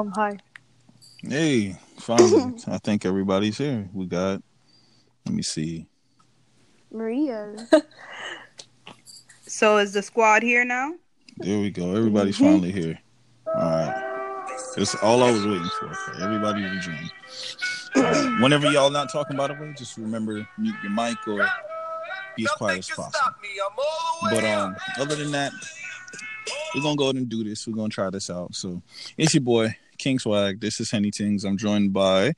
Um, hi. Hey, finally. I think everybody's here. We got, let me see. Maria. So is the squad here now? There we go. Everybody's finally here. All right. That's all I was waiting for. for everybody to join. All right. Whenever y'all not talking, by the way, just remember mute your mic or be as quiet as possible. But um, other than that, we're gonna go ahead and do this. We're gonna try this out. So it's your boy King Swag. This is Henny Tings. I'm joined by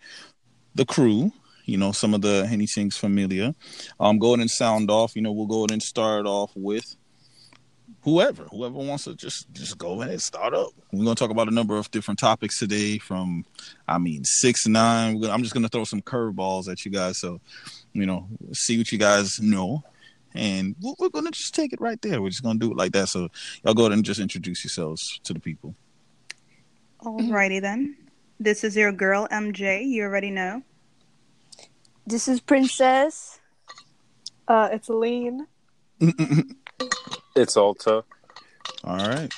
the crew. You know, some of the Henny Tings familiar. Um, go ahead and sound off. You know, we'll go ahead and start off with whoever, whoever wants to just just go ahead and start up. We're gonna talk about a number of different topics today. From, I mean, six nine. Gonna, I'm just gonna throw some curveballs at you guys. So, you know, see what you guys know, and we're, we're gonna just take it right there. We're just gonna do it like that. So, y'all go ahead and just introduce yourselves to the people. Alrighty then. This is your girl MJ. You already know. This is Princess. Uh, it's Lean. It's Alta. All right.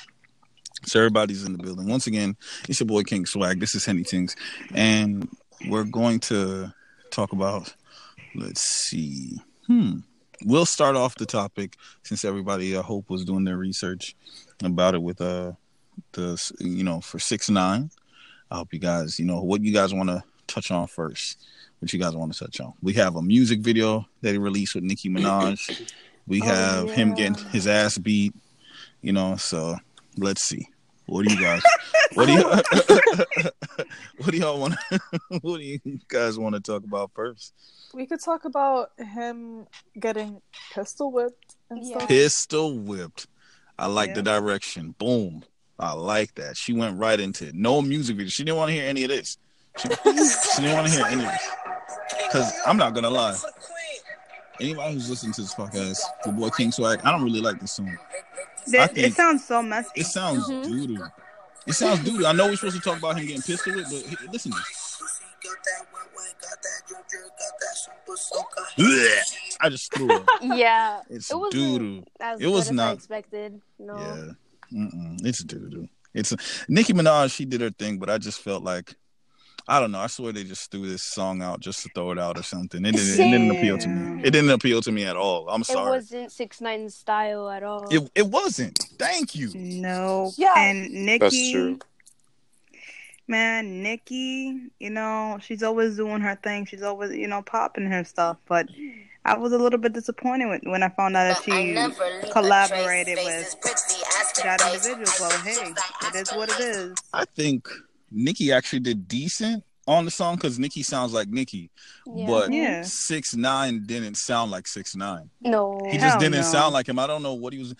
So everybody's in the building. Once again, it's your boy King Swag. This is Henny Tings. And we're going to talk about let's see. Hmm. We'll start off the topic since everybody I hope was doing their research about it with uh the you know for six nine. I hope you guys, you know, what you guys want to touch on first. What you guys want to touch on? We have a music video that he released with Nicki Minaj. We Oh, have him getting his ass beat. You know, so let's see. What do you guys? What do you? what do y'all want? what do you guys want to talk about first? We could talk about him getting pistol whipped and Yeah. stuff. Pistol whipped. I like the direction. Boom. I like that. She went right into it. No music video. She didn't want to hear any of this. She, she didn't want to hear any of this. Because I'm not gonna lie. Anybody who's listening to this podcast, the boy King Swag, I don't really like this song. Th- it sounds so messy. It sounds Mhm. doo-doo. It sounds doo-doo. I know we're supposed to talk about him getting pistol whipped, but he- listen to this. I just threw up. Yeah. It's It wasn't doo-doo. It was not- expected. No. Yeah, Mm-mm. it's doo doo. It's Nicki Minaj. She did her thing, but I just felt like I don't know. I swear they just threw this song out just to throw it out or something. It didn't, it didn't appeal to me. It didn't appeal to me at all. I'm sorry. It wasn't six nine style at all. It it wasn't. Thank you. No. Yeah. And Nicki. That's true. Man, Nicki, you know, she's always doing her thing. She's always, you know, popping her stuff. But I was a little bit disappointed when, when I found out that she collaborated with that individual. Well, hey, it is what it is. I think Nicki actually did decent on the song because Nicki sounds like Nicki, Yeah. but Yeah. six nine didn't sound like six nine. no. He Hell just didn't no. sound like him. I don't know what he was.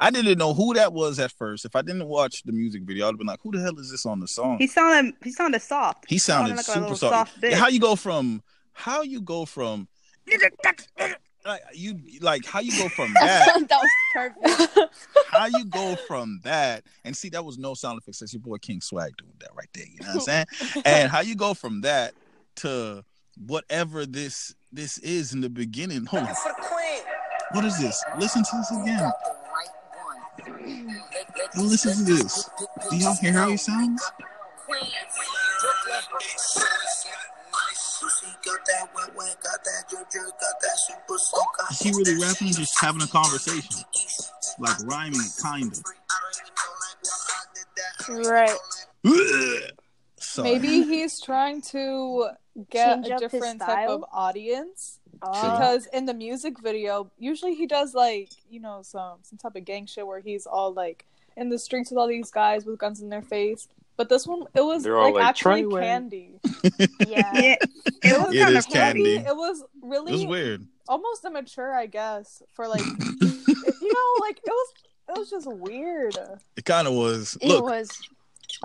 I didn't know who that was at first. If I didn't watch the music video, I'd have been like, "Who the hell is this on the song?" He sounded he sounded soft. He sounded like super soft. soft bitch. How you go from? How you go from? Like you like how you go from that? that was perfect. how you go from that? And see, that was no sound effects. That's your boy King Swag doing that right there. You know what I'm saying? and how you go from that to whatever this this is in the beginning? Hold on. What is this? Listen to this again. Now listen to this. Do y'all hear how he sounds? Is he really rapping? or Just having a conversation, like rhyming, kind of. right. Sorry. Maybe he's trying to get Change a different type of audience. Oh. Because in the music video, usually he does like, you know, some some type of gang shit where he's all like in the streets with all these guys with guns in their face. But this one, it was like, like, actually "Treyway." candy. yeah. Yeah, it was It kind is of candy. It was It really was weird. almost immature, I guess, for like, you know, like it was it was just weird. It kind of was. It Look, was.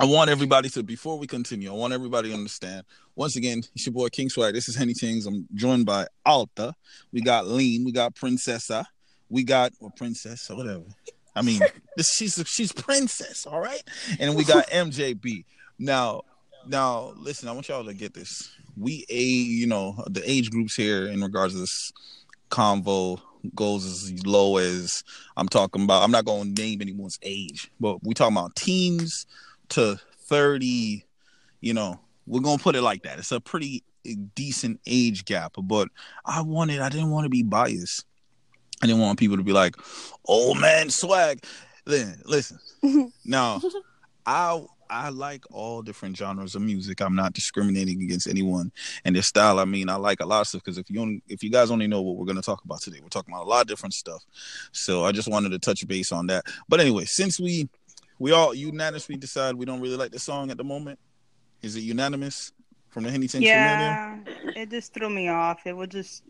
I want everybody to before we continue. I want everybody to understand. Once again, it's your boy King Swag. This is Henny Tings. I'm joined by Alta. We got Lean. We got Princessa. We got or Princess or whatever. I mean, this, she's she's princess, all right. And we got MJB. Now, now, listen. I want y'all to get this. We a you know the age groups here in regards to this convo goes as low as I'm talking about. I'm not going to name anyone's age, but we talking about teens to 30, you know, we're gonna put it like that. It's a pretty decent age gap, but I wanted I didn't want to be biased. I didn't want people to be like, "Old man swag." Then listen, now I I like all different genres of music. I'm not discriminating against anyone and their style. I mean, I like a lot of stuff because if you only, if you guys only know what we're going to talk about today, we're talking about a lot of different stuff. So I just wanted to touch base on that. But anyway, since we we all unanimously decide we don't really like the song at the moment, is it unanimous from the Henny Yeah, it just threw me off. It was just,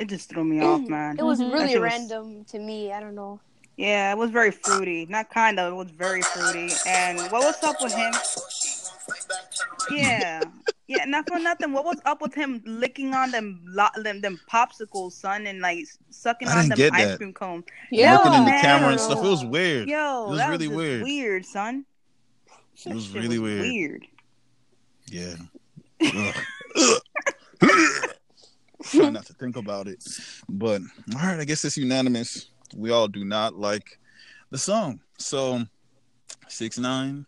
it just threw me off, man. It was Mhm. Really was- random to me. I don't know. Yeah, it was very fruity. Not kind of. It was very fruity. And what was up with him? Yeah, yeah. Not for nothing. What was up with him licking on them lo- them them popsicles, son, and like sucking I on didn't them get ice that. cream cones? Yeah. Looking in the camera and stuff, it was weird. Yo, It was that really was just weird. weird, son. It was Shit really weird. Weird. Yeah. Try not to think about it. But all right, I guess it's unanimous. We all do not like the song. So six nine,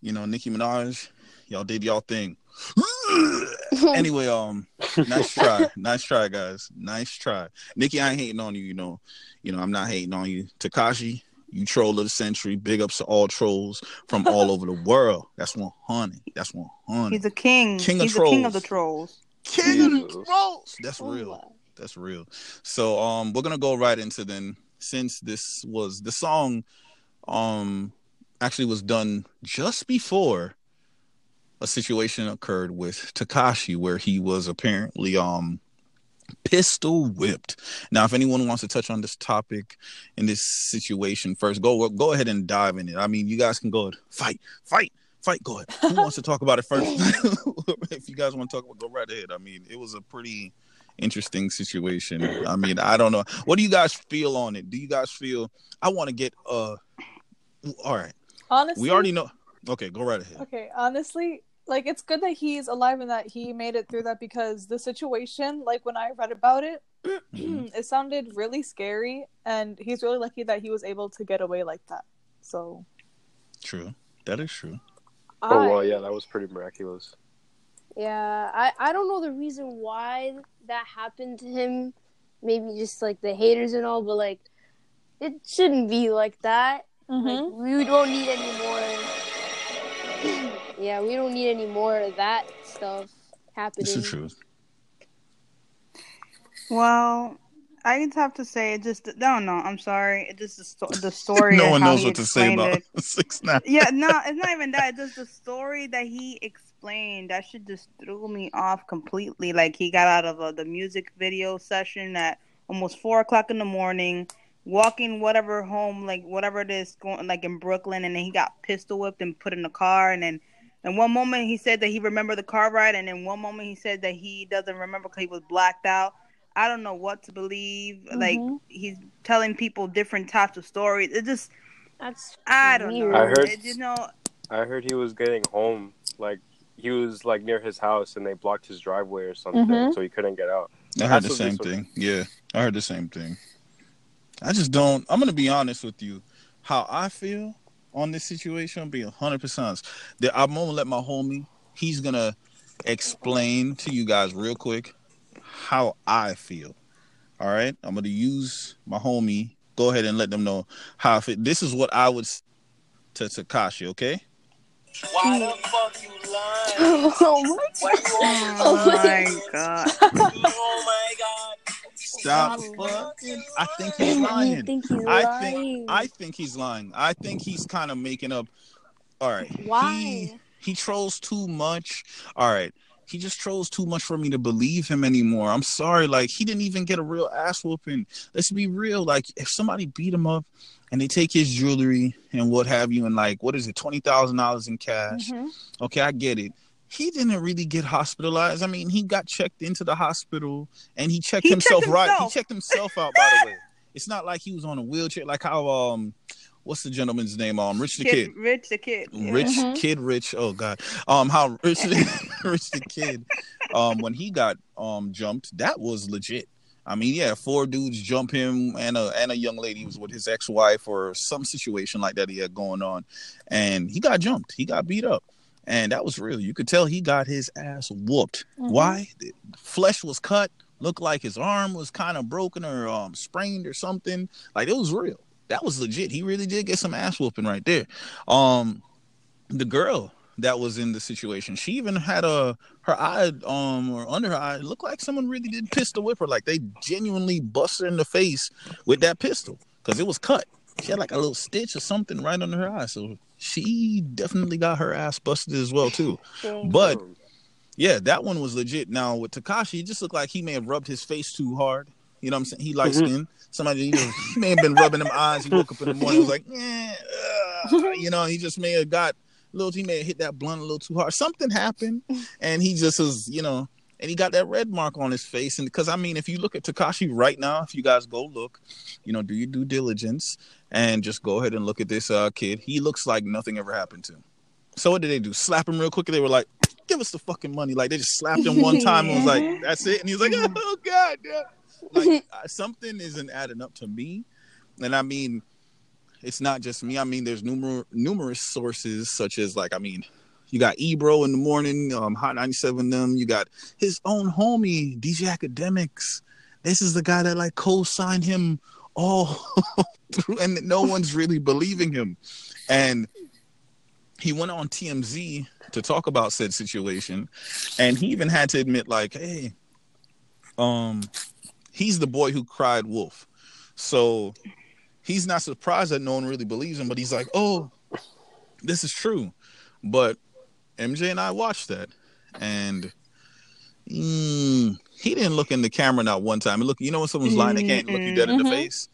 you know, Nicki Minaj, y'all did y'all thing. anyway, um, nice try, nice try, guys, nice try. Nicki, I ain't hating on you. You know, you know, I'm not hating on you. Tekashi, you troll of the century. Big ups to all trolls from all over the world. That's one hundred. That's one hundred. He's a king. King of He's the king of the trolls. Trolls. King of the trolls. That's Oh, real. wow. That's real. So um we're gonna go right into then since this was the song um actually was done just before a situation occurred with Tekashi where he was apparently um pistol whipped. Now if anyone wants to touch on this topic in this situation first, go go ahead and dive in it. I mean you guys can go ahead. Fight, fight, fight, go ahead. Who wants to talk about it first? if you guys want to talk about go right ahead. I mean it was a pretty interesting situation. I mean, I don't know. What do you guys feel on it? Do you guys feel I want to get uh all right. Honestly, We already know Okay, go right ahead. Okay, honestly, like it's good that he's alive and that he made it through that because the situation, like when I read about it, Mhm. it sounded really scary, and he's really lucky that he was able to get away like that. So, True. That is true. Oh I- well, yeah, that was pretty miraculous. Yeah, I, I don't know the reason why that happened to him. Maybe just like the haters and all, but like it shouldn't be like that. Mhm. Like we don't need any more. yeah, we don't need any more of that stuff happening. It's the truth. Well, I just have to say, it just no, no. I'm sorry. It just the, sto- the story. no one knows what to say about it. six nine. yeah, no, it's not even that. It's just the story that he explained. That shit just threw me off completely. Like he got out of uh, the music video session at almost four o'clock in the morning, walking whatever home, like whatever it is, going like in Brooklyn, and then he got pistol whipped and put in the car, and then. In one moment, he said that he remembered the car ride, and in one moment, he said that he doesn't remember because he was blacked out. I don't know what to believe. Like Mhm. he's telling people different types of stories. It just, That's I don't Weird. know. I heard- It- you know, I heard he was getting home, like he was like near his house, and they blocked his driveway or something, Mhm. so he couldn't get out. I heard the That's what same this was. thing. Yeah, I heard the same thing. I just don't. I'm gonna be honest with you. How I feel on this situation, I'm being 100 percent honest. That I'm gonna let my homie. He's gonna explain to you guys real quick how I feel. All right, I'm gonna use my homie. Go ahead and let them know how I feel. This is what I would s- to Tekashi. Okay. Why the fuck you lying? oh my you oh my god. Oh my god. Stop fucking. I think he's lying. I think he's I lying. think I think he's lying. I think he's kind of making up. All right. Why? He, he trolls too much. All right. He just trolls too much for me to believe him anymore. I'm sorry. Like he didn't even get a real ass whooping. Let's be real. Like if somebody beat him up and they take his jewelry and what have you, and like what is it, twenty thousand dollars in cash? Mhm. Okay, I get it. He didn't really get hospitalized. I mean, he got checked into the hospital and he checked He himself checked right. He checked himself out, by the way. It's not like he was on a wheelchair, like how um, what's the gentleman's name? Um, Rich the Kid. Rich the kid. Yeah. Rich Mhm. Kid Rich. Oh God. Um, how Rich Rich the Kid, um, when he got um jumped, that was legit. I mean, yeah, four dudes jump him and a and a young lady was with his ex wife or some situation like that he had going on, and he got jumped. He got beat up, and that was real. You could tell he got his ass whooped. Mhm. Why? The flesh was cut. Looked like his arm was kind of broken or um, sprained or something. Like it was real. That was legit. He really did get some ass whooping right there. Um, the girl that was in the situation, she even had a her eye um or under her eye it looked like someone really did pistol whip her. Like they genuinely bust her in the face with that pistol because it was cut. She had like a little stitch or something right under her eye. So she definitely got her ass busted as well too. But yeah, that one was legit. Now with Tekashi, it just looked like he may have rubbed his face too hard. You know what I'm saying? He light Mhm. skin. Somebody he, he may have been rubbing them eyes. He woke up in the morning, He was like, eh, uh, you know, he just may have got a little. He may have hit that blunt a little too hard. Something happened, and he just was, you know, and he got that red mark on his face. And because I mean, if you look at Tekashi right now, if you guys go look, you know, do your due diligence and just go ahead and look at this uh, kid. He looks like nothing ever happened to him. So what did they do? Slap him real quick. They were like, "Give us the fucking money!" Like they just slapped him one time and was like, "That's it." And he was like, "Oh God, yeah." Like something isn't adding up to me, and I mean, it's not just me. I mean, there's numerous numerous sources such as like I mean, you got Ebro in the morning, um, Hot 97 them. You got his own homie DJ Akademiks. This is the guy that like co-signed him all through, and no one's really believing him, and he went on TMZ to talk about said situation, and he even had to admit like, hey, um, he's the boy who cried wolf, so he's not surprised that no one really believes him, but he's like, oh, this is true, but MJ and I watched that, and mm, he didn't look in the camera not one time. And look, you know when someone's lying, they can't look you dead in the Mhm. face.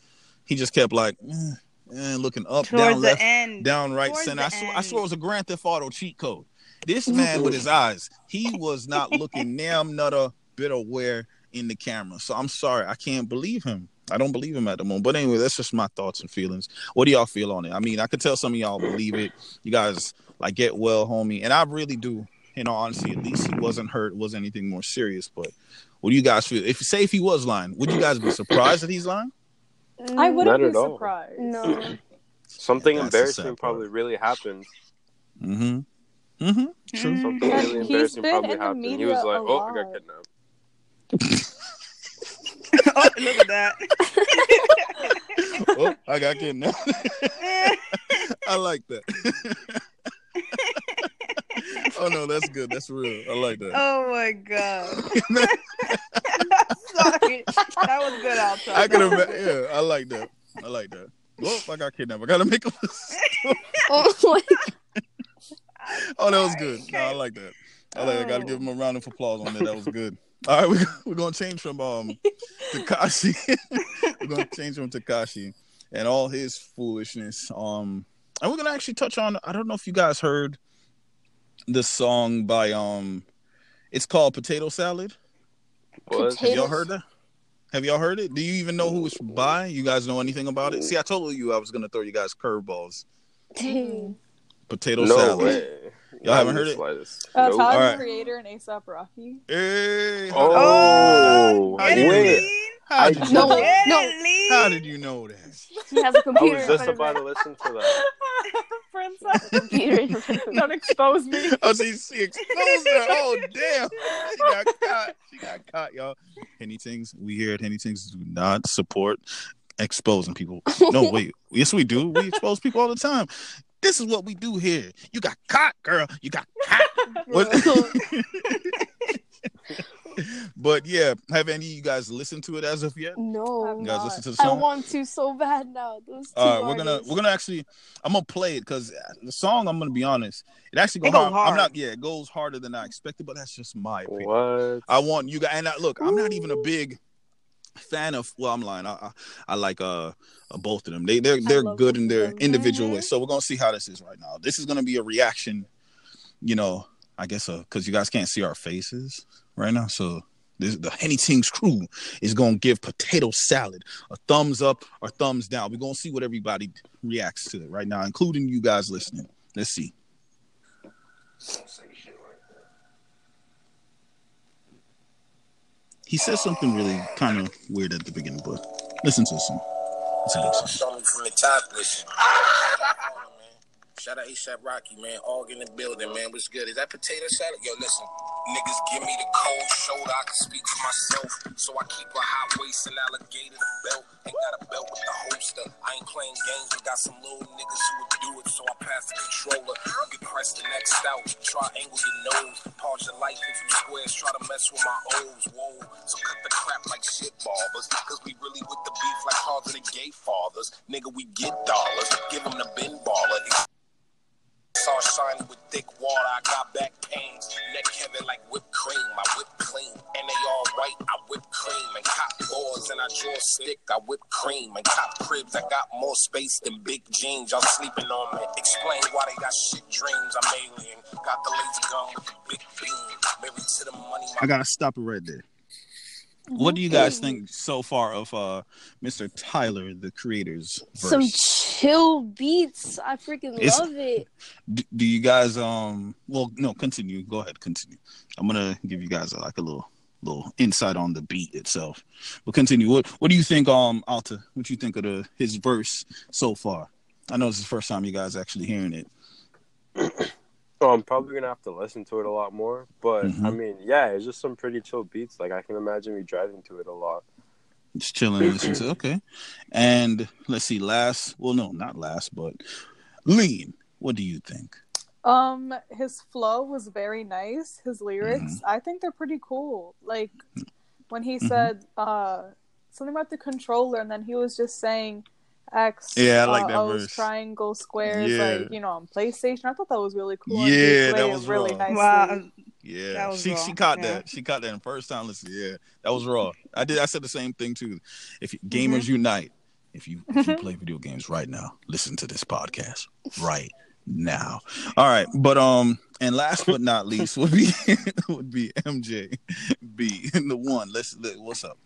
He just kept like, eh, eh, looking up, Towards down, left, end. down, right, Towards center. I swear, I swear it was a Grand Theft Auto cheat code. This man with his eyes, he was not looking damn nutter bit aware in the camera. So I'm sorry, I can't believe him. I don't believe him at the moment. But anyway, that's just my thoughts and feelings. What do y'all feel on it? I mean, I could tell some of y'all believe it. You guys like get well, homie, and I really do. You know, honestly, at least he wasn't hurt. Was anything more serious? But what do you guys feel? If say if he was lying, would you guys be surprised that he's lying? I wouldn't Not be at all. surprised. No. something That's the embarrassing probably really happened. Mm-hmm. Mm-hmm. True. Mhm. Something really embarrassing probably happened. He was like, a "Oh, I got kidnapped." oh, look at that. oh, I got kidnapped. I like that. oh no, that's good. That's real. I like that. oh my god. Sorry. That was good outside. I could have. Yeah, I like that. I like that. Well, I got kidnapped. I gotta make a. Oh my Oh, that was good. No, I like that. I like. I gotta give oh. him a round of applause on that. That was good. All right, we, we're gonna change from um Tekashi. we're gonna change from Tekashi and all his foolishness. Um, and we're gonna actually touch on. I don't know if you guys heard the song by um, it's called Potato Salad. What? Have y'all heard that? Have y'all heard it? Do you even know who it's by? You guys know anything about it? See, I told you I was gonna throw you guys curveballs. Potato No salad. way. Y'all haven't heard the it? slightest. Uh, Nope. Tyler, right. creator and ASAP Rocky. Hey, Oh, Oh, How get you it, know wait. How did you No, know? Get no. How did you know that? He has a I computer was in just about to listen to that. Princess, Computer in front of him. don't expose me. Oh, she, she exposed her. Oh, damn. She got caught. She got caught, y'all. Henny Tings, we here at Henny Tings do not support exposing people. No, wait. Yes, we do. We expose people all the time. This is what we do here. You got caught, girl. You got caught. But yeah, have any of you guys listened to it as of yet? No. You guys Not. listen to the song. I want to so bad now. Those two All right, we're gonna we're gonna actually I'm gonna play it because the song I'm gonna be honest, it actually goes goes hard. I'm not yeah, it goes harder than I expected, but that's just my opinion. What? I want you guys and I, look, I'm not even a big fan of well, I'm lying. I I, I like uh, uh both of them. They they're they're good in their them. individual ways. So we're gonna see how this is right now. This is gonna be a reaction, you know, I guess uh because you guys can't see our faces right now. So this, the Henny Tings crew is gonna give potato salad a thumbs up or thumbs down. We're gonna see what everybody reacts to it right now, including you guys listening. Let's see. He says something really kind of weird at the beginning, but listen to this song. It's a good song. Me from the top, listen. Shout out ASAP Rocky, man. All in the building, man. What's good? Is that potato salad? Yo, listen. Niggas give me the cold shoulder. I can speak for myself. So I keep a high waist alligator the belt. Ain't got a belt with the holster. I ain't playing games. We got some little niggas who would do it. So I pass the controller. You press the next out. Triangle your nose. Pause your life if you squares. Try to mess with my O's. Whoa. So cut the crap like shit barbers. Cause we really with the beef like cars of the gay fathers. Nigga, we get dollars. Give them the bin baller. Saw shiny with thick water, I got back pains. Neck heavy like whipped cream, I whip clean. And they all white, I whip cream. And cop boards and I draw stick, I whip cream. And cop cribs, I got more space than big jeans. Y'all sleeping on me. Explain why they got shit dreams. I'm alien. Got the laser gun with the big beam. Married to the money. I gotta stop it right there. What do you guys think so far of uh Mr. Tyler, the creator's verse? Some chill beats. I freaking It's- love it. do, do you guys um well no continue go ahead continue i'm gonna give you guys like a little little insight on the beat itself but continue what what do you think um alta what you think of the his verse so far i know this is the first time you guys actually hearing it Oh, I'm probably gonna have to listen to it a lot more, but Mhm. I mean, yeah, it's just some pretty chill beats. Like I can imagine me driving to it a lot. just chilling and listening to okay and let's see last well no not last but lean what do you think Um, his flow was very nice. His lyrics, Mm-hmm. I think they're pretty cool. Like when he Mhm. said uh something about the controller, and then he was just saying X. Yeah, I like uh, that O's, verse. triangle, squares, Yeah. like you know, on PlayStation. I thought that was really cool. Yeah, that it was really raw. nicely. Wow. Yeah, she raw, she caught yeah. that. She caught that in first time. Listen, yeah, that was raw. I did. I said the same thing too. If you, Mm-hmm. gamers unite, if you if you play video games right now, listen to this podcast right now. All right, but um, and last but not least would be would be MJ B the one. Let's let, what's up?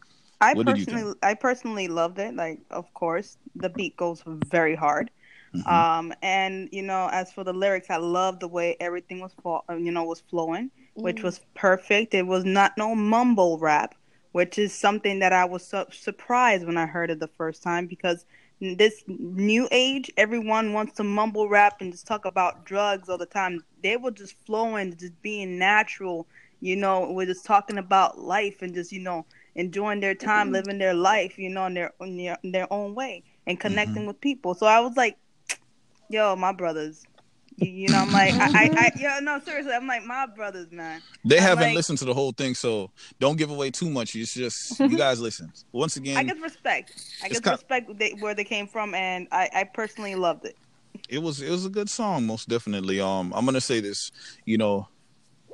I What did you personally, I personally loved it. Like, of course, the beat goes very hard. Mhm. Um, and you know, as for the lyrics, I love the way everything was, flo- uh, you know, was flowing, which Mm. was perfect. It was not no mumble rap, which is something that I was so surprised when I heard it the first time because this new age, everyone wants to mumble rap and just talk about drugs all the time. They were just flowing, just being natural. You know, we're just talking about life and just you know enjoying their time, mm-hmm. living their life, you know, in their in their, in their own way and connecting mm-hmm. with people. So I was like, yo, my brothers. You, you know, I'm like, I, I, I, mm-hmm. yo, no, seriously, I'm like, my brothers, man. They I'm haven't like- listened to the whole thing, so don't give away too much. It's just you guys listen. Once again, I guess respect. I guess respect they, where they came from, and I, I personally loved it. it was it was a good song most definitely um i'm gonna say this you know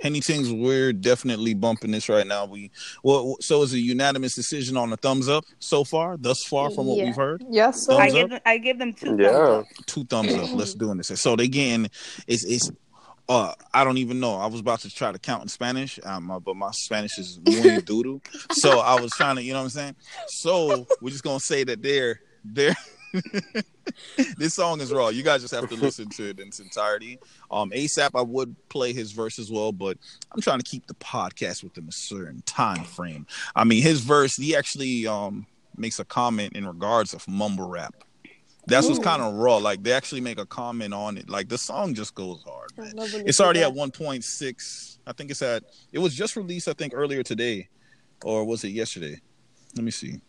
Henny Tings, we're definitely bumping this right now. We well, so is a unanimous decision on a thumbs up so far, thus far from what Yeah. we've heard. Yes, sir. Thumbs I up? give them, I give them two Yeah. thumbs up. Two thumbs up. Let's do this. So they getting it's it's uh I don't even know. I was about to try to count in Spanish, um, uh, but my Spanish is muy duro. So I was trying to, you know what I'm saying. So we're just gonna say that they're they're. this song is raw. You guys just have to listen to it in its entirety. Um, ASAP, I would play his verse as well, but I'm trying to keep the podcast within a certain time frame. I mean, his verse, he actually um makes a comment in regards of mumble rap. That's what's kind of raw. Like they actually make a comment on it. Like the song just goes hard, man. love when they It's already that. at 1.6. I think it's at. It was just released. I think earlier today, or was it yesterday? Let me see.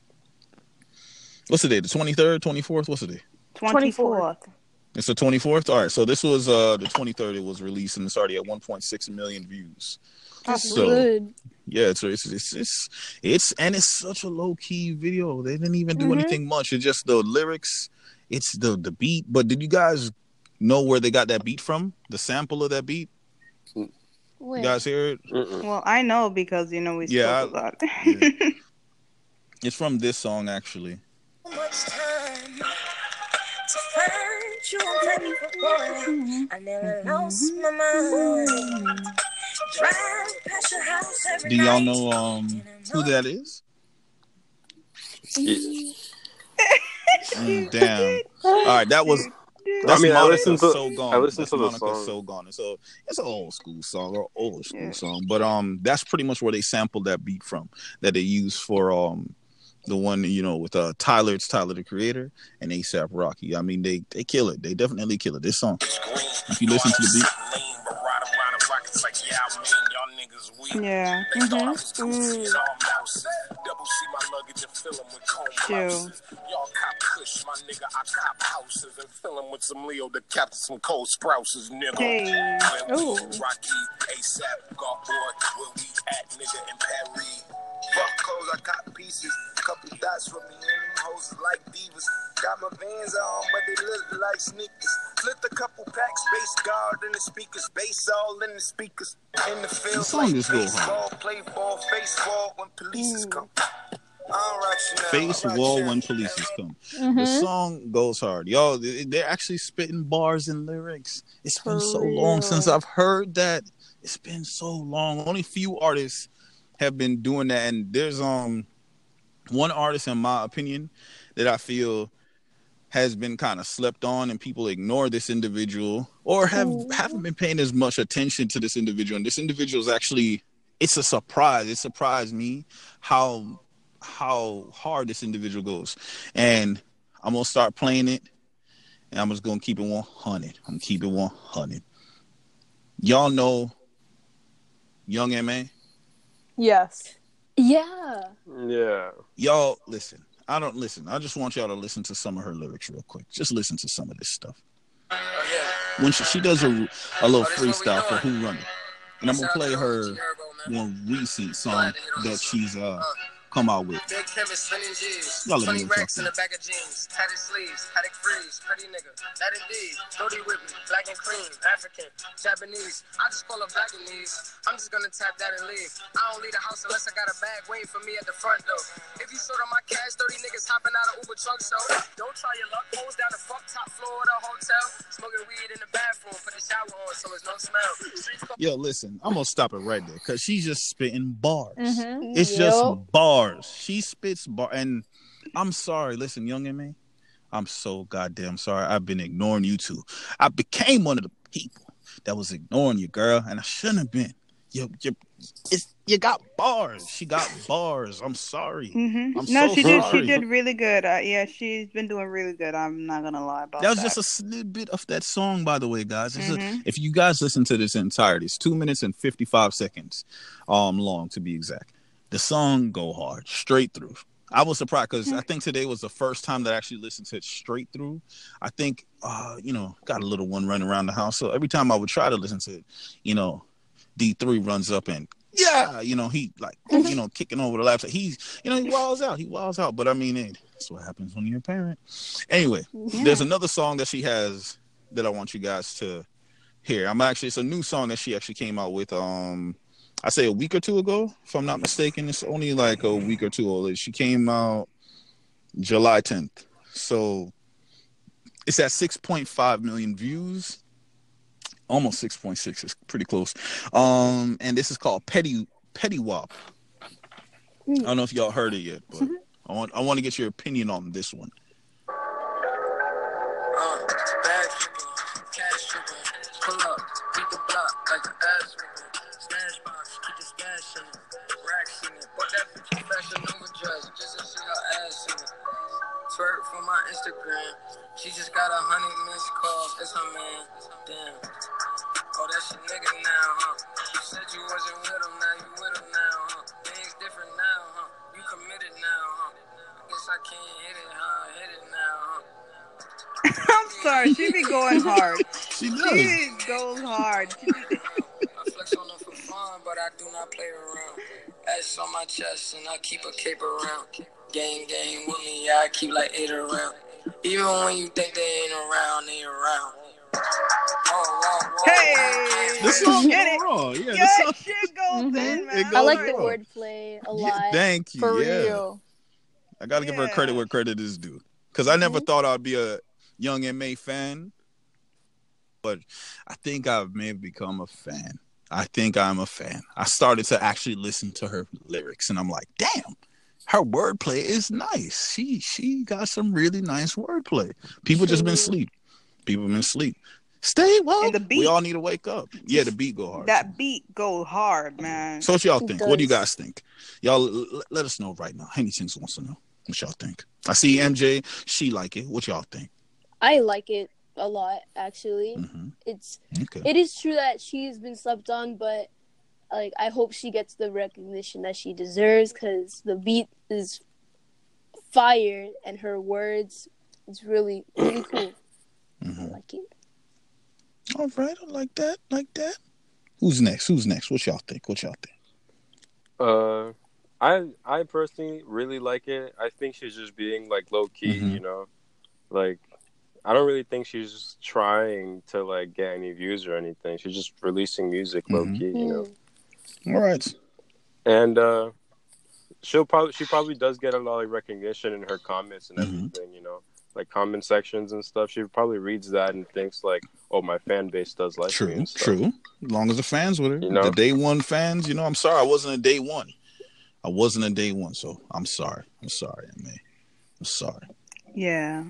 What's the day? The 23rd, 24th. What's the day? Twenty fourth. It's the 24th. All right. So this was uh the 23rd. It was released and it's already at 1.6 million views. That's So- good. Yeah, it's it's it's it's, it's and it's such a low key video. They didn't even do Mhm. anything much. It's just the lyrics. It's the the beat. But did you guys know where they got that beat from? The sample of that beat. Wait. You guys hear it? Mm-mm. Well, I know because you know we Yeah, spoke about it. It's from this song actually. Much time to find you a. I never lost my mind. Drive past your house every Do y'all know um who that is? Mm, damn. All right, that was That's I mean, I Monica listened to- So Gone. I listened That's to the Monica song. So Gone. It's a it's an old school song or old school Yeah. song, but um, that's pretty much where they sampled that beat from that they use for um. The one you know with uh Tyler, it's Tyler the Creator and ASAP Rocky. I mean they they kill it. They definitely kill it. This song. If you listen to the beat, Yeah. Mm-hmm. Double C my luggage and fill 'em with comb Chill. blouses. Y'all cop kush, my nigga, I cop houses and fill 'em with some Leo to capture some cold sprouses, nigga. Hey. We, Ooh. Rocky, ASAP, golf boy, where we at, nigga, in Paris. Fuck clothes, I got pieces. Couple dots for me, and them hoes like divas. Got my vans on, but they look like sneakers. Flipped a couple packs, bass guard in the speakers, bass all in the speakers. In the field, like baseball, play ball, face ball when police come. Face wall Chanel. when police come. The Mm-hmm. song goes hard. Yo, they- they're actually spitting bars and lyrics. It's been For so long since. I've heard that. It's been so long. Only few artists have been doing that. And there's um one artist, in my opinion, that I feel has been kind of slept on and people ignore this individual or have haven't been paying as much attention to this individual. And this individual is actually it's a surprise. It surprised me how how hard this individual goes. And I'm gonna start playing it, and I'm just gonna keep it 100. I'm gonna keep it 100. Y'all know Young M.A. Yes. Yeah. Yeah. Y'all listen. I don't listen. I just want y'all to listen to some of her lyrics real quick. Just listen to some of this stuff. When she, she does a, a little freestyle for Who Run It, and I'm gonna play her one recent song that she's uh come out with. Big chemist, spinning G's. Y'all 20 know racks in the back of jeans. Tatted sleeves, paddock freeze. Pretty nigga, that indeed. Brody with me, black and cream. African, Japanese. I just call her black and knees. I'm just gonna tap that and leave. I don't leave the house unless I got a bag waiting for me at the front door. If you sold on my cash, 30 niggas hopping out of Uber truck, so don't try your luck. Hoes down the fuck top floor of the hotel. Smoking weed in the bathroom. Put the shower on so there's no smell. Streets Yo, listen, I'm gonna stop it right there because she's just spitting bars. Mm-hmm. It's just Yup. Bars. She spits bar, and I'm sorry. Listen, young and me, I'm so goddamn sorry. I've been ignoring you too. I became one of the people that was ignoring you, girl, and I shouldn't have been. You, you, it's you got bars. She got bars. I'm sorry. hmm I'm No, so she did. sorry. She did really good. Uh, yeah, she's been doing really good. I'm not gonna lie about That that. was just a snippet of that song, by the way, guys. It's a- if you guys listen to this entirety, it's two minutes and fifty five seconds, um, long to be exact. The song go hard, straight through. I was surprised because I think today was the first time that I actually listened to it straight through. I think, uh, you know, got a little one running around the house, so every time I would try to listen to it, you know, D three runs up and yeah, you know, he like, you know, kicking over the laptop. He's, you know, he walls out, he walls out. But I mean, hey, that's what happens when you're a parent. Anyway, there's another song that she has that I want you guys to hear. I'm actually it's a new song that she actually came out with um I say a week or two ago, if I'm not mistaken. It's only like a week or two old. She came out July 10th. So it's at 6.5 million views. Almost 6.6 is pretty close. Um and this is called Petty Petty Wop. I don't know if y'all heard it yet, but I want I want to get your opinion on this one. Got a hundred missed calls. It's her man, damn. Oh, that's your nigga now, huh? You said you wasn't with him, now you with him now, huh? Things different now, huh? You committed now, huh? I guess I can't hit it, huh? Hit it now, huh? I'm sorry. She be going hard. She does. She goes hard. I flex on them for fun, but I do not play around. S on my chest, and I keep a cape around. Gang, gang with me, yeah, I keep like eight around. Even when you think they ain't around, they around. Whoa, whoa. Hey, The song get it. raw. Yeah, the Good song- shit goes Mhm. in, man. It I like Go the on. wordplay a Yeah, lot. thank you. For yeah. real. I got to give her credit where credit is due. Because I never Mhm. thought I'd be a young MA fan, but I think I may have become a fan. I think I'm a fan. I started to actually listen to her lyrics, and I'm like, damn, her wordplay is nice. She she got some really nice wordplay. People just been sleep. People been sleep. Stay woke. And the we beat- all need to wake up. Yeah, the beat go hard. That beat go hard, man. so what y'all think? What do you guys think? Y'all l- l- let us know right now. Henny Tings wants to know. What y'all think? I see MJ. She like it. What y'all think? I like it a lot, actually. hmm It's Okay. it is true that she's been slept on, but like I hope she gets the recognition that she deserves because the beat is fire and her words it's really really cool. I Mhm. like it. All right. I like that. Like that. Who's next? Who's next? What y'all think? What y'all think? Uh, I I personally really like it. I think she's just being like low key, Mhm. you know, like I don't really think she's trying to like get any views or anything. She's just releasing music low Mhm. key, you know, Mm. All right. and uh, she'll probably she probably does get a lot of recognition in her comments and Mhm. everything, you know, like comment sections and stuff. She probably reads that and thinks like, oh, my fan base does like me True. True. As long as the fans with her, You know? the day one fans. You know, I'm sorry. I wasn't a day one. I wasn't a day one, so I'm sorry. I'm sorry, Ma. I'm sorry. Yeah.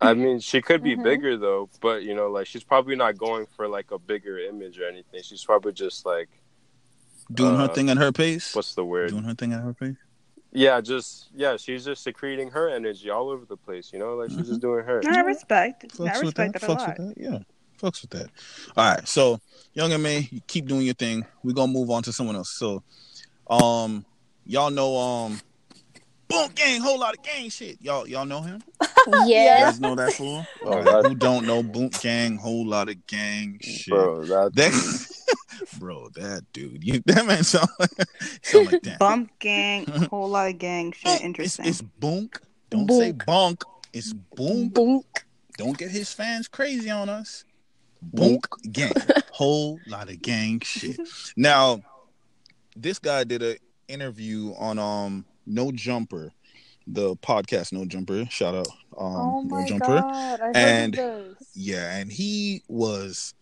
I mean, she could be Mhm. bigger though, but you know, like she's probably not going for like a bigger image or anything. She's probably just like, Doing her Uh, thing at her pace. what's the word? Doing her thing at her pace. Yeah, just yeah, she's just secreting her energy all over the place. You know, like she's just doing her. I respect. I Fucks with respect that. that, a Fucks lot. with that. Yeah. Fucks with that. All right. So, Young M.A, you keep doing your thing. We're gonna move on to someone else. So, um, y'all know um, Boom Gang, whole lot of gang shit. Y'all, y'all know him. You guys know that fool? Oh, All right. that- Who don't know Boom Gang, whole lot of gang shit. Bro, that That, bro, that dude, you that man sound like, sound like that. Bump gang, whole lot of gang shit. It's, Interesting. it's bunk. Don't say bunk. It's boom. Boom. Don't get his fans crazy on us. Bunk gang. Whole lot of gang shit. Now, this guy did an interview on um No Jumper, the podcast No Jumper. Shout out um oh No Jumper. god! I And- this. Yeah, and he was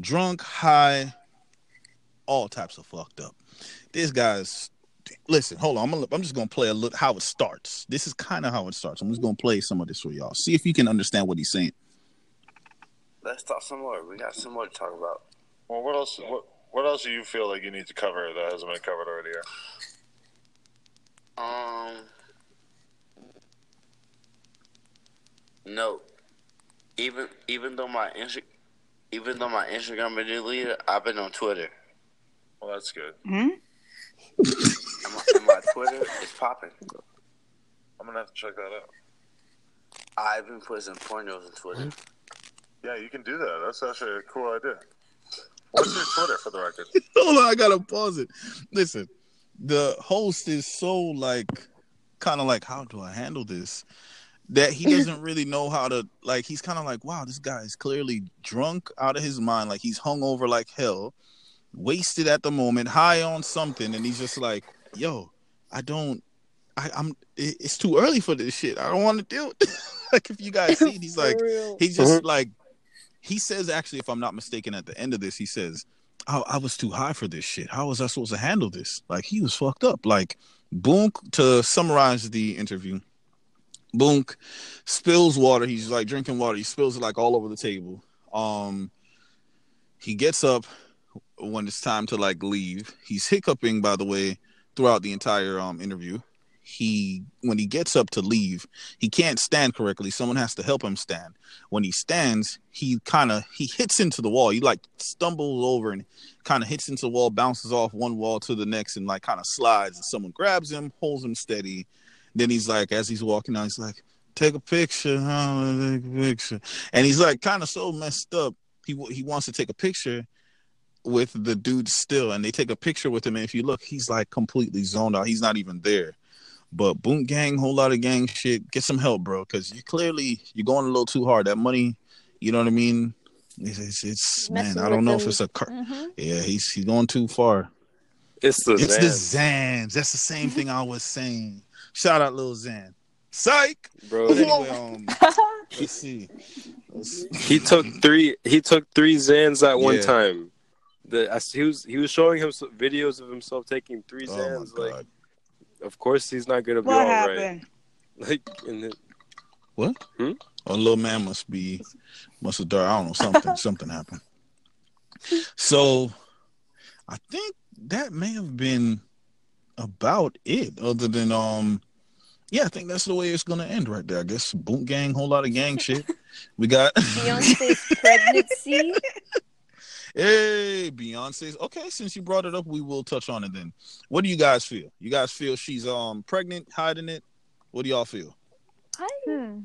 drunk, high, all types of fucked up. This guy's listen. Hold on, I'm gonna, I'm just gonna play a little how it starts. This is kind of how it starts. I'm just gonna play some of this for y'all. See if you can understand what he's saying. Let's talk some more. We got some more to talk about. Well, what else? What what else do you feel like you need to cover that hasn't been covered already? Here? Um, no. Even even though my Insta, even though my Instagram been deleted, I've been on Twitter. Well, that's good. Hmm? And my, and my Twitter is popping. I'm gonna have to check that out. I've been putting some pornos on Twitter. Yeah, you can do that. That's actually a cool idea. What's your Twitter for the record? Hold on, I gotta pause it. Listen, the host is so like, kind of like, how do I handle this? That he doesn't really know how to like. He's kind of like, wow, this guy is clearly drunk out of his mind. Like he's hung over like hell, wasted at the moment, high on something, and he's just like, yo, I don't. I, I'm. it- It's too early for this shit. I don't want to deal with. This. like if you guys see, it, he's like, For real. He's just uh-huh. like he says actually, if I'm not mistaken, at the end of this, he says, I, I was too high for this shit. How was I supposed to handle this? Like he was fucked up. Like Boonk, to summarize the interview, Boonk spills water. He's like drinking water. He spills it like all over the table. Um he gets up when it's time to like leave. He's hiccuping, by the way, throughout the entire um interview. He when he gets up to leave, he can't stand correctly. Someone has to help him stand. When he stands, he kind of he hits into the wall. He like stumbles over and kind of hits into the wall, bounces off one wall to the next, and like kind of slides. And someone grabs him, holds him steady. Then he's like, as he's walking out, he's like, "Take a picture, huh? Take a picture." And he's like, kind of so messed up. He he wants to take a picture with the dude still, and they take a picture with him. And if you look, he's like completely zoned out. He's not even there. But boom gang, whole lot of gang shit. Get some help, bro, because you clearly you're going a little too hard. That money, you know what I mean? It's, it's, it's man, I don't with know if it's a car. hmm Yeah, he's he's going too far. it's the It's the Zans, Zans. That's the same thing I was saying. Shout out, Lil Xan. Psych. bro. Anyway, um, let's see. Let's. He took three. He took three Zans at one Yeah. time. The I- he was he was showing him some videos of himself taking three Zans. my like, of course he's not gonna be What all right. happened? Like, in the, What? Hmm? Or little man must be must have died. I don't know something. something happened. So, I think that may have been about it. Other than um, yeah, I think that's the way it's gonna end right there. I guess boom gang, whole lot of gang shit. We got Beyonce's pregnancy. Hey, Beyonce's okay. Since you brought it up, we will touch on it then. What do you guys feel? You guys feel she's um pregnant, hiding it? What do y'all feel? I Hmm.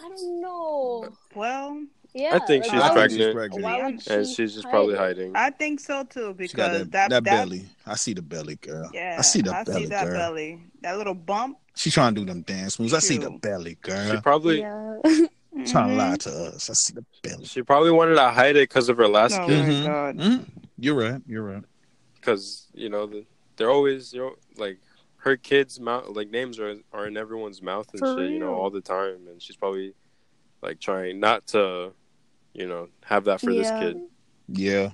I don't know. Well, Yeah, I think like, she's why would- pregnant. pregnant. Why would she and she's just probably hide hiding. I think so too because that, that that, that, belly. I see the belly, girl. Yeah, I see the I belly, see that girl. belly. That little bump. She trying to do them dance moves. I see the belly, girl. She probably Yeah. Trying to lie to us. I see the belly. she probably wanted to hide it because of her last Oh kid. my Mhm. god. Mhm. You're right. You're right. because you know the, they're always you know like her kids mouth like names are are in everyone's mouth and For shit you know all the time and she's probably like trying not to you know have that for this kid Yeah.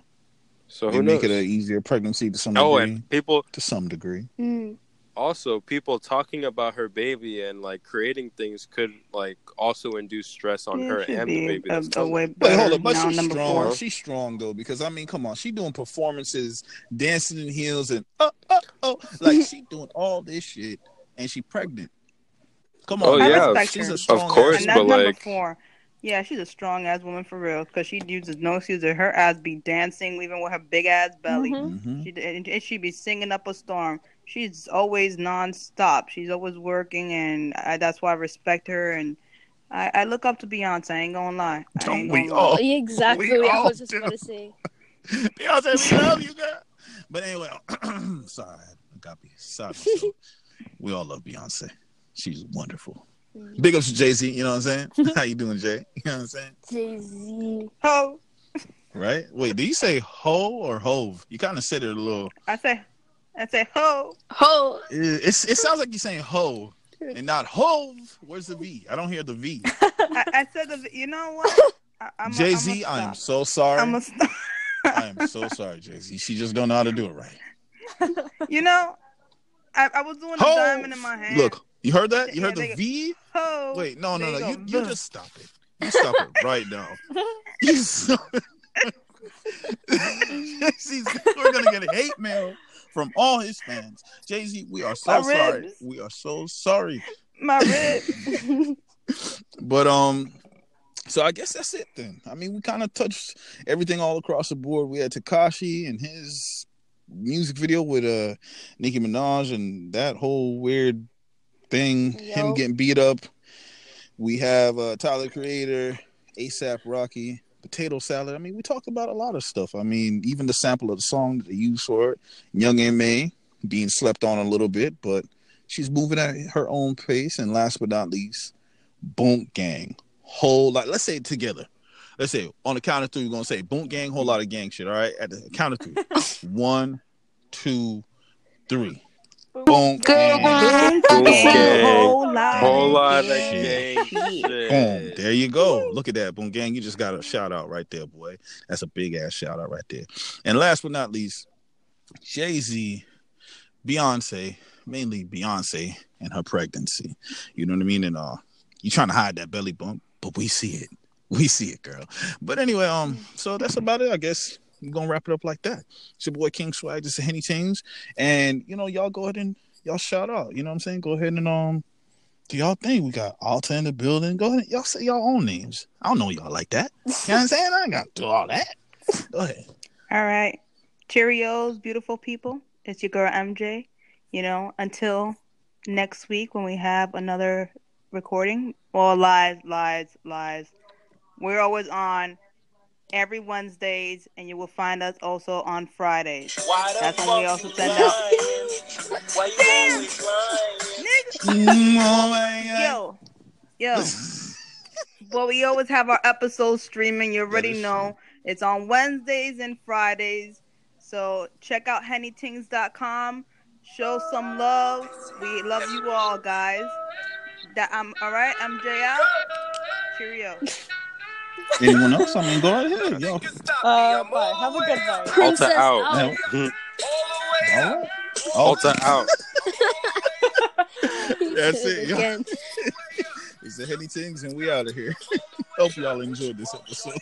so They who knows make it an easier pregnancy to some degree. oh degree. and people to some degree. Mm. also people talking about her baby and like creating things could like also induce stress on Yeah, her and the baby a, a way Wait, better hold up, but she's strong. four. She's strong though, because I mean, come on, she doing performances, dancing in heels, and oh, oh, oh, like she doing all this shit, and she pregnant. Come Oh, on, oh, yeah, man. she's her. a strong. course, ass but, that's woman. number like- four. Yeah, she's a strong ass woman for real because she uses no excuses. Her ass be dancing even with her big ass belly. Mhm. Mhm. She and, and she be singing up a storm. She's always nonstop. She's always working, and I, that's why I respect her. And I, I look up to Beyonce. I ain't gonna lie. I Don't we gonna lie. all? Exactly. we I all was just do. about to say. Beyonce, we love you, girl. But anyway, sorry, I got me. Sorry, so we all love Beyonce. She's wonderful. Big ups to Jay Z. You know what I'm saying? How you doing, Jay? You know what I'm saying? Jay Z. Ho! Right? Wait, do you say ho or hove? You kind of said it a little. I say, I say ho. Ho. It, it's, it sounds like you're saying ho and not hove. Where's the V? I don't hear the V. I, I said, the, v. you know what? I, I'm Jay Z, I'm I a am stop. so sorry. I'm a stop. I am so sorry, Jay Z. She just don't know how to do it right. You know, I, I was doing the Ho! diamond in my hand. Look, you heard that? You Yeah, heard the V? Wait, no, no, no. you You, go. you Boom. just stop it. You stop it right now. You stop it. We're gonna get hate mail from all his fans. Jay Z, we are so sorry. We are so sorry. my rib. But um, so I guess that's it then. I mean, we kind of touched everything all across the board. We had Tekashi and his music video with uh Nicki Minaj and that whole weird thing, him getting beat up. We have uh Tyler Creator, ASAP Rocky, Potato Salad. I mean, we talked about a lot of stuff. I mean, even the sample of the song that they used for it, Young and M.A. being slept on a little bit, but she's moving at her own pace. And last but not least, Boom Gang. Whole lot. Let's say it together. Let's say on the count of three, we're gonna say Boom Gang, whole lot of gang shit. All right, at the count of three. One, two, three. Boom Gang, gang. whole lot, whole lot of gang. Boom. There you go. Look at that. Boom Gang. You just got a shout out right there, boy. That's a big ass shout out right there. And last but not least, Jay Z, Beyonce, mainly Beyonce and her pregnancy. You know what I mean? And uh, you trying to hide that belly bump, but we see it. We see it, girl. But anyway, um, so that's about it, I guess. We're gonna wrap it up like that. It's your boy King Swag, this is Henny Chains. And you know, y'all go ahead and y'all shout out. You know what I'm saying? Go ahead and um do y'all think we got Alta in the building? Go ahead, y'all say y'all own names. I don't know y'all like that. You know what I'm saying? I ain't got to do all that. Go ahead. All right. Cheerios, beautiful people. It's your girl MJ. You know, until next week when we have another recording. Well, lies, lies, lies. We're always on every Wednesdays, and you will find us also on Fridays. That's when we also send out. Yo, yo. But we always have our episodes streaming. You already is know it's on Wednesdays and Fridays. So check out hennytings.com. Show some love. We love you all, guys. That I'm all right. MJ out. Cheerio. Anyone else? I mean, go ahead, y'all. Uh, bye. Have a good night. Princess Alta out. out. All right. Alta out. That's it, yo. Again. It's It's the Henny Tings, and we out of here. Hope y'all enjoyed this episode.